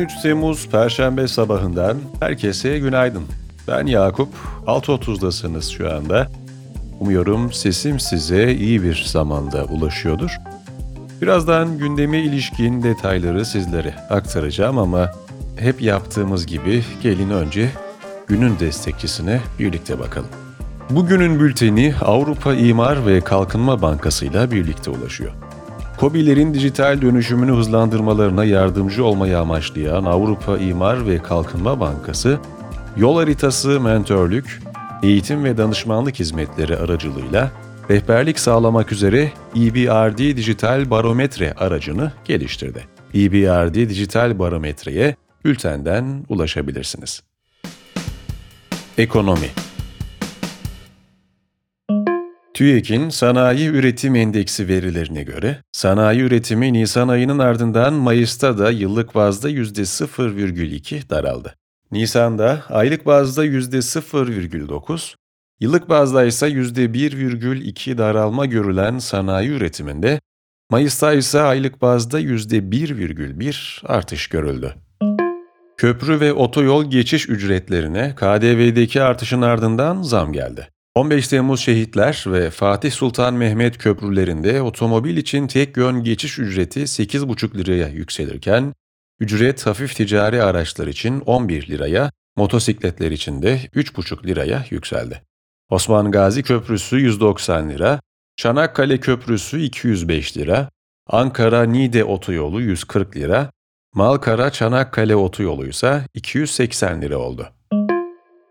13 Temmuz Perşembe sabahından herkese günaydın. Ben Yakup, 6.30'dasınız şu anda. Umuyorum sesim size iyi bir zamanda ulaşıyordur. Birazdan gündeme ilişkin detayları sizlere aktaracağım ama hep yaptığımız gibi gelin önce günün destekçisine birlikte bakalım. Bugünün bülteni Avrupa İmar ve Kalkınma Bankası ile birlikte ulaşıyor. KOBİ'lerin dijital dönüşümünü hızlandırmalarına yardımcı olmayı amaçlayan Avrupa İmar ve Kalkınma Bankası, yol haritası mentörlük, eğitim ve danışmanlık hizmetleri aracılığıyla rehberlik sağlamak üzere EBRD Dijital Barometre aracını geliştirdi. EBRD Dijital Barometre'ye bültenden ulaşabilirsiniz. Ekonomi TÜİK'in Sanayi Üretim Endeksi verilerine göre, sanayi üretimi Nisan ayının ardından Mayıs'ta da yıllık bazda %0,2 daraldı. Nisan'da aylık bazda %0,9, yıllık bazda ise %1,2 daralma görülen sanayi üretiminde, Mayıs'ta ise aylık bazda %1,1 artış görüldü. Köprü ve otoyol geçiş ücretlerine KDV'deki artışın ardından zam geldi. 15 Temmuz Şehitler ve Fatih Sultan Mehmet köprülerinde otomobil için tek yön geçiş ücreti 8,5 liraya yükselirken, ücret hafif ticari araçlar için 11 liraya, motosikletler için de 3,5 liraya yükseldi. Osman Gazi Köprüsü 190 lira, Çanakkale Köprüsü 205 lira, Ankara-Niğde Otoyolu 140 lira, Malkara-Çanakkale Otoyolu ise 280 lira oldu.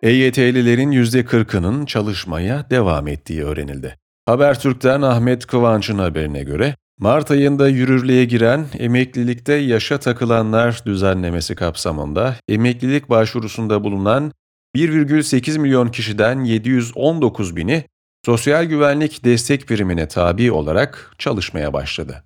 EYT'lilerin %40'ının çalışmaya devam ettiği öğrenildi. Habertürk'ten Ahmet Kıvanç'ın haberine göre, Mart ayında yürürlüğe giren emeklilikte yaşa takılanlar düzenlemesi kapsamında emeklilik başvurusunda bulunan 1,8 milyon kişiden 719 bini sosyal güvenlik destek primine tabi olarak çalışmaya başladı.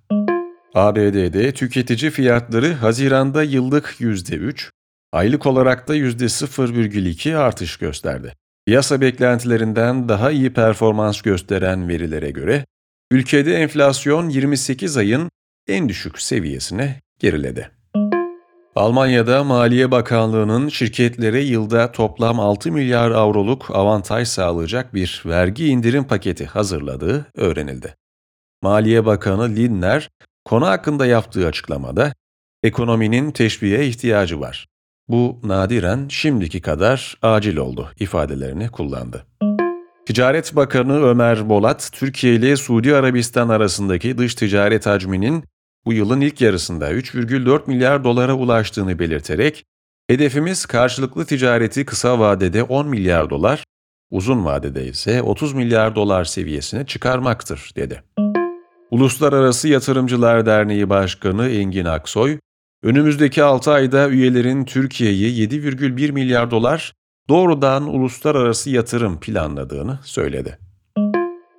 ABD'de tüketici fiyatları Haziran'da yıllık %3, aylık olarak da %0,2 artış gösterdi. Piyasa beklentilerinden daha iyi performans gösteren verilere göre, ülkede enflasyon 28 ayın en düşük seviyesine geriledi. Almanya'da Maliye Bakanlığı'nın şirketlere yılda toplam 6 milyar avroluk avantaj sağlayacak bir vergi indirim paketi hazırladığı öğrenildi. Maliye Bakanı Lindner, konu hakkında yaptığı açıklamada, ekonominin teşviğe ihtiyacı var. Bu nadiren şimdiki kadar acil oldu ifadelerini kullandı. Ticaret Bakanı Ömer Bolat, Türkiye ile Suudi Arabistan arasındaki dış ticaret hacminin bu yılın ilk yarısında 3,4 milyar dolara ulaştığını belirterek, hedefimiz karşılıklı ticareti kısa vadede 10 milyar dolar, uzun vadede ise 30 milyar dolar seviyesine çıkarmaktır, dedi. Uluslararası Yatırımcılar Derneği Başkanı Engin Aksoy, önümüzdeki 6 ayda üyelerin Türkiye'yi 7,1 milyar dolar doğrudan uluslararası yatırım planladığını söyledi.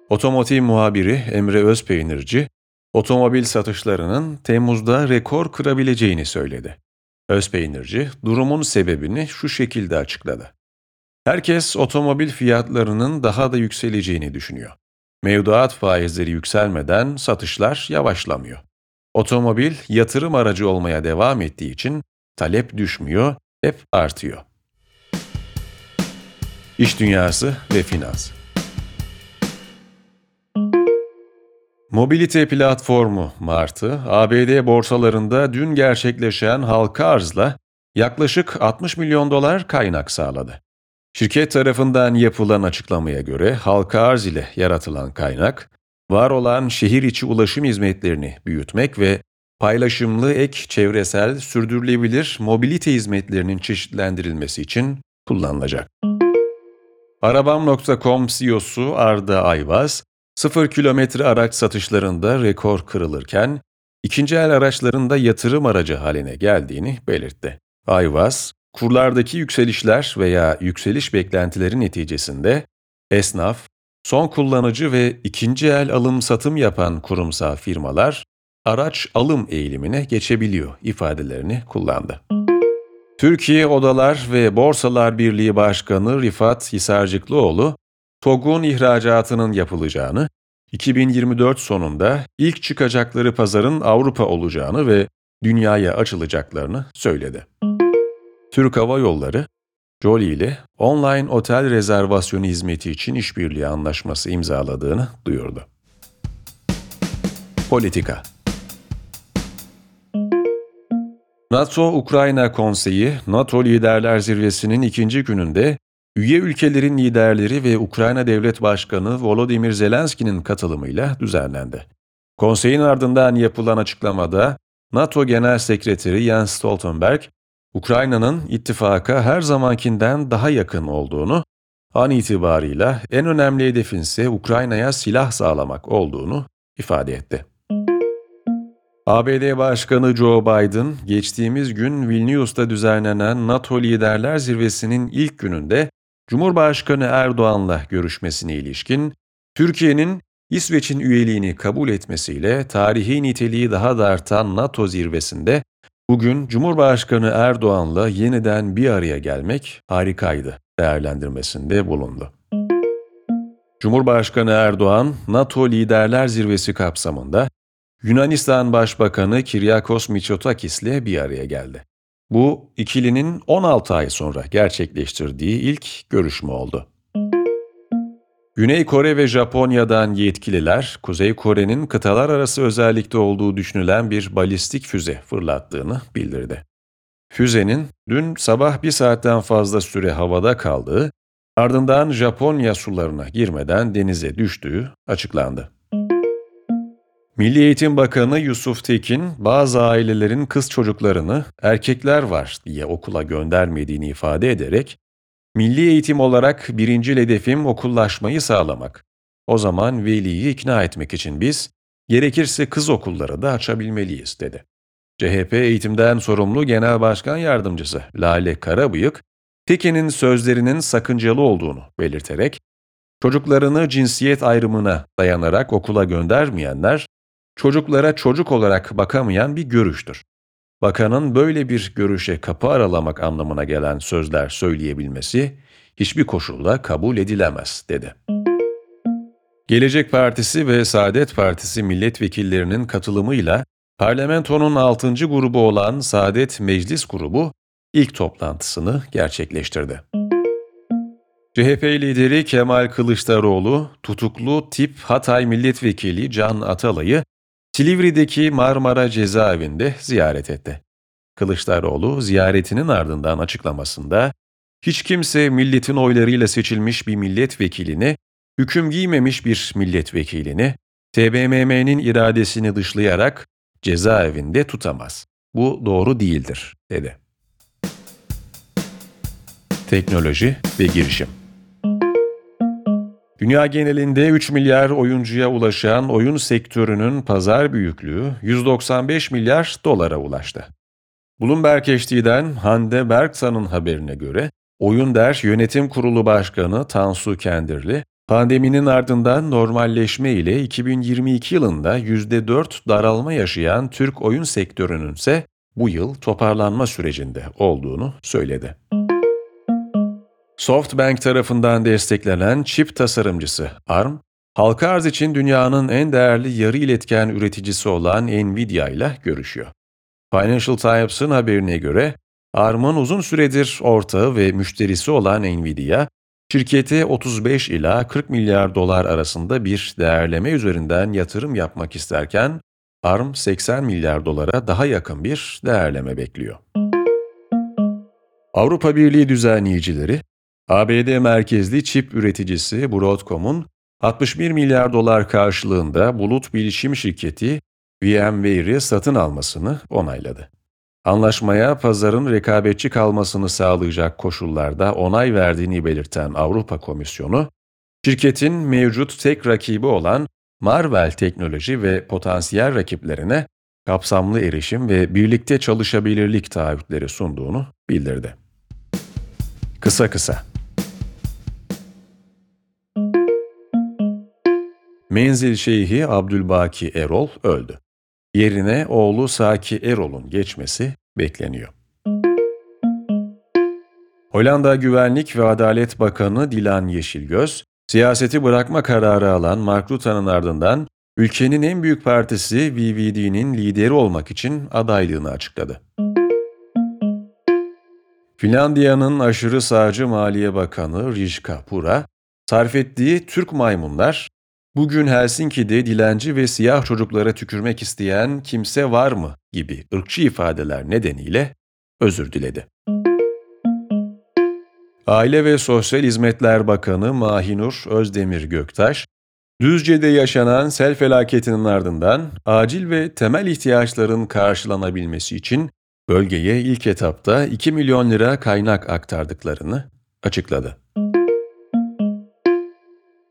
Otomotiv muhabiri Emre Özpeynirci, otomobil satışlarının Temmuz'da rekor kırabileceğini söyledi. Özpeynirci, durumun sebebini şu şekilde açıkladı. Herkes otomobil fiyatlarının daha da yükseleceğini düşünüyor. Mevduat faizleri yükselmeden satışlar yavaşlamıyor. Otomobil yatırım aracı olmaya devam ettiği için talep düşmüyor, hep artıyor. İş dünyası ve finans. Mobilite platformu Martı, ABD borsalarında dün gerçekleşen halka arzla yaklaşık 60 milyon dolar kaynak sağladı. Şirket tarafından yapılan açıklamaya göre halka arz ile yaratılan kaynak, var olan şehir içi ulaşım hizmetlerini büyütmek ve paylaşımlı ek çevresel sürdürülebilir mobilite hizmetlerinin çeşitlendirilmesi için kullanılacak. Arabam.com CEO'su Arda Ayvaz, 0 kilometre araç satışlarında rekor kırılırken, ikinci el araçlarında yatırım aracı haline geldiğini belirtti. Ayvaz, kurlardaki yükselişler veya yükseliş beklentileri neticesinde esnaf, son kullanıcı ve ikinci el alım-satım yapan kurumsal firmalar araç alım eğilimine geçebiliyor ifadelerini kullandı. Türkiye Odalar ve Borsalar Birliği Başkanı Rifat Hisarcıklıoğlu, TOG'un ihracatının yapılacağını, 2024 sonunda ilk çıkacakları pazarın Avrupa olacağını ve dünyaya açılacaklarını söyledi. Türk Hava Yolları, Jolie ile online otel rezervasyonu hizmeti için işbirliği anlaşması imzaladığını duyurdu. Politika NATO-Ukrayna Konseyi, NATO Liderler Zirvesi'nin ikinci gününde üye ülkelerin liderleri ve Ukrayna Devlet Başkanı Volodymyr Zelenski'nin katılımıyla düzenlendi. Konseyin ardından yapılan açıklamada NATO Genel Sekreteri Jens Stoltenberg, Ukrayna'nın ittifaka her zamankinden daha yakın olduğunu, an itibarıyla en önemli hedefin ise Ukrayna'ya silah sağlamak olduğunu ifade etti. ABD Başkanı Joe Biden, geçtiğimiz gün Vilnius'ta düzenlenen NATO Liderler Zirvesi'nin ilk gününde Cumhurbaşkanı Erdoğan'la görüşmesine ilişkin, Türkiye'nin İsveç'in üyeliğini kabul etmesiyle tarihi niteliği daha da artan NATO zirvesinde bugün Cumhurbaşkanı Erdoğan'la yeniden bir araya gelmek harikaydı değerlendirmesinde bulundu. Cumhurbaşkanı Erdoğan, NATO Liderler Zirvesi kapsamında Yunanistan Başbakanı Kiryakos Mitsotakis ile bir araya geldi. Bu ikilinin 16 ay sonra gerçekleştirdiği ilk görüşme oldu. Güney Kore ve Japonya'dan yetkililer, Kuzey Kore'nin kıtalar arası özellikte olduğu düşünülen bir balistik füze fırlattığını bildirdi. Füzenin dün sabah bir saatten fazla süre havada kaldığı, ardından Japonya sularına girmeden denize düştüğü açıklandı. Milli Eğitim Bakanı Yusuf Tekin, bazı ailelerin kız çocuklarını erkekler var diye okula göndermediğini ifade ederek, Milli eğitim olarak birinci hedefim okullaşmayı sağlamak. O zaman veliyi ikna etmek için biz, gerekirse kız okulları da açabilmeliyiz, dedi. CHP eğitimden sorumlu Genel Başkan Yardımcısı Lale Karabıyık, Tekin'in sözlerinin sakıncalı olduğunu belirterek, çocuklarını cinsiyet ayrımına dayanarak okula göndermeyenler, çocuklara çocuk olarak bakamayan bir görüştür. Bakanın böyle bir görüşe kapı aralamak anlamına gelen sözler söyleyebilmesi hiçbir koşulda kabul edilemez, dedi. Gelecek Partisi ve Saadet Partisi milletvekillerinin katılımıyla parlamentonun 6. grubu olan Saadet Meclis Grubu ilk toplantısını gerçekleştirdi. CHP lideri Kemal Kılıçdaroğlu, tutuklu tip Hatay Milletvekili Can Atalay'ı Silivri'deki Marmara cezaevinde ziyaret etti. Kılıçdaroğlu ziyaretinin ardından açıklamasında, hiç kimse milletin oylarıyla seçilmiş bir milletvekilini, hüküm giymemiş bir milletvekilini, TBMM'nin iradesini dışlayarak cezaevinde tutamaz. Bu doğru değildir, dedi. Teknoloji ve girişim Dünya genelinde 3 milyar oyuncuya ulaşan oyun sektörünün pazar büyüklüğü 195 milyar dolara ulaştı. Bloomberg HD'den Hande Berksan'ın haberine göre Oyun Der Yönetim Kurulu Başkanı Tansu Kendirli, pandeminin ardından normalleşme ile 2022 yılında %4 daralma yaşayan Türk oyun sektörünün ise bu yıl toparlanma sürecinde olduğunu söyledi. SoftBank tarafından desteklenen çip tasarımcısı ARM, halka arz için dünyanın en değerli yarı iletken üreticisi olan Nvidia ile görüşüyor. Financial Times'ın haberine göre ARM'ın uzun süredir ortağı ve müşterisi olan Nvidia, şirkete 35 ila 40 milyar dolar arasında bir değerleme üzerinden yatırım yapmak isterken, ARM 80 milyar dolara daha yakın bir değerleme bekliyor. Avrupa Birliği düzenleyicileri, ABD merkezli çip üreticisi Broadcom'un 61 milyar dolar karşılığında bulut bilişim şirketi VMware'i satın almasını onayladı. Anlaşmaya pazarın rekabetçi kalmasını sağlayacak koşullarda onay verdiğini belirten Avrupa Komisyonu, şirketin mevcut tek rakibi olan Marvell Teknoloji ve potansiyel rakiplerine kapsamlı erişim ve birlikte çalışabilirlik taahhütleri sunduğunu bildirdi. Kısa kısa Menzil Şeyhi Abdülbaki Erol öldü. Yerine oğlu Saki Erol'un geçmesi bekleniyor. Hollanda Güvenlik ve Adalet Bakanı Dilan Yeşilgöz, siyaseti bırakma kararı alan Mark Rutte'nin ardından ülkenin en büyük partisi VVD'nin lideri olmak için adaylığını açıkladı. Finlandiya'nın aşırı sağcı Maliye Bakanı Rishka Pura, sarf ettiği Türk maymunlar, bugün Helsinki'de dilenci ve siyah çocuklara tükürmek isteyen kimse var mı gibi ırkçı ifadeler nedeniyle özür diledi. Aile ve Sosyal Hizmetler Bakanı Mahinur Özdemir Göktaş, Düzce'de yaşanan sel felaketinin ardından acil ve temel ihtiyaçların karşılanabilmesi için bölgeye ilk etapta 2 milyon lira kaynak aktardıklarını açıkladı.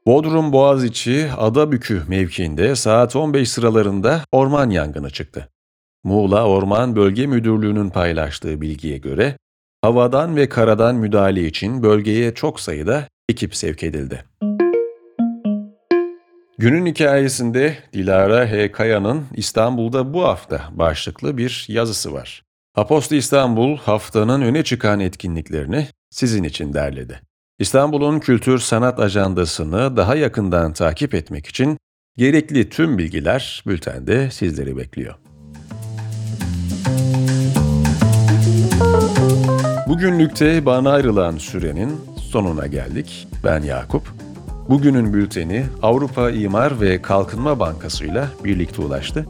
Bodrum Boğaziçi Adabükü mevkiinde saat 15 sıralarında orman yangını çıktı. Muğla Orman Bölge Müdürlüğü'nün paylaştığı bilgiye göre havadan ve karadan müdahale için bölgeye çok sayıda ekip sevk edildi. Günün hikayesinde Dilara H. Kaya'nın İstanbul'da bu hafta başlıklı bir yazısı var. Aposto İstanbul haftanın öne çıkan etkinliklerini sizin için derledi. İstanbul'un kültür sanat ajandasını daha yakından takip etmek için gerekli tüm bilgiler bültende sizleri bekliyor. Bugünlükte bana ayrılan sürenin sonuna geldik. Ben Yakup. Bugünün bülteni Avrupa İmar ve Kalkınma Bankası ile birlikte ulaştı.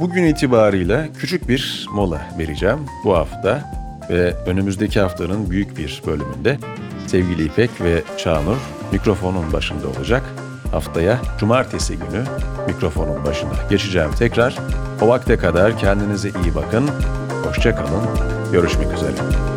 Bugün itibarıyla küçük bir mola vereceğim bu hafta ve önümüzdeki haftanın büyük bir bölümünde sevgili İpek ve Çağnur mikrofonun başında olacak. Haftaya cumartesi günü mikrofonun başına geçeceğim tekrar. O vakte kadar kendinize iyi bakın. Hoşçakalın. Görüşmek üzere.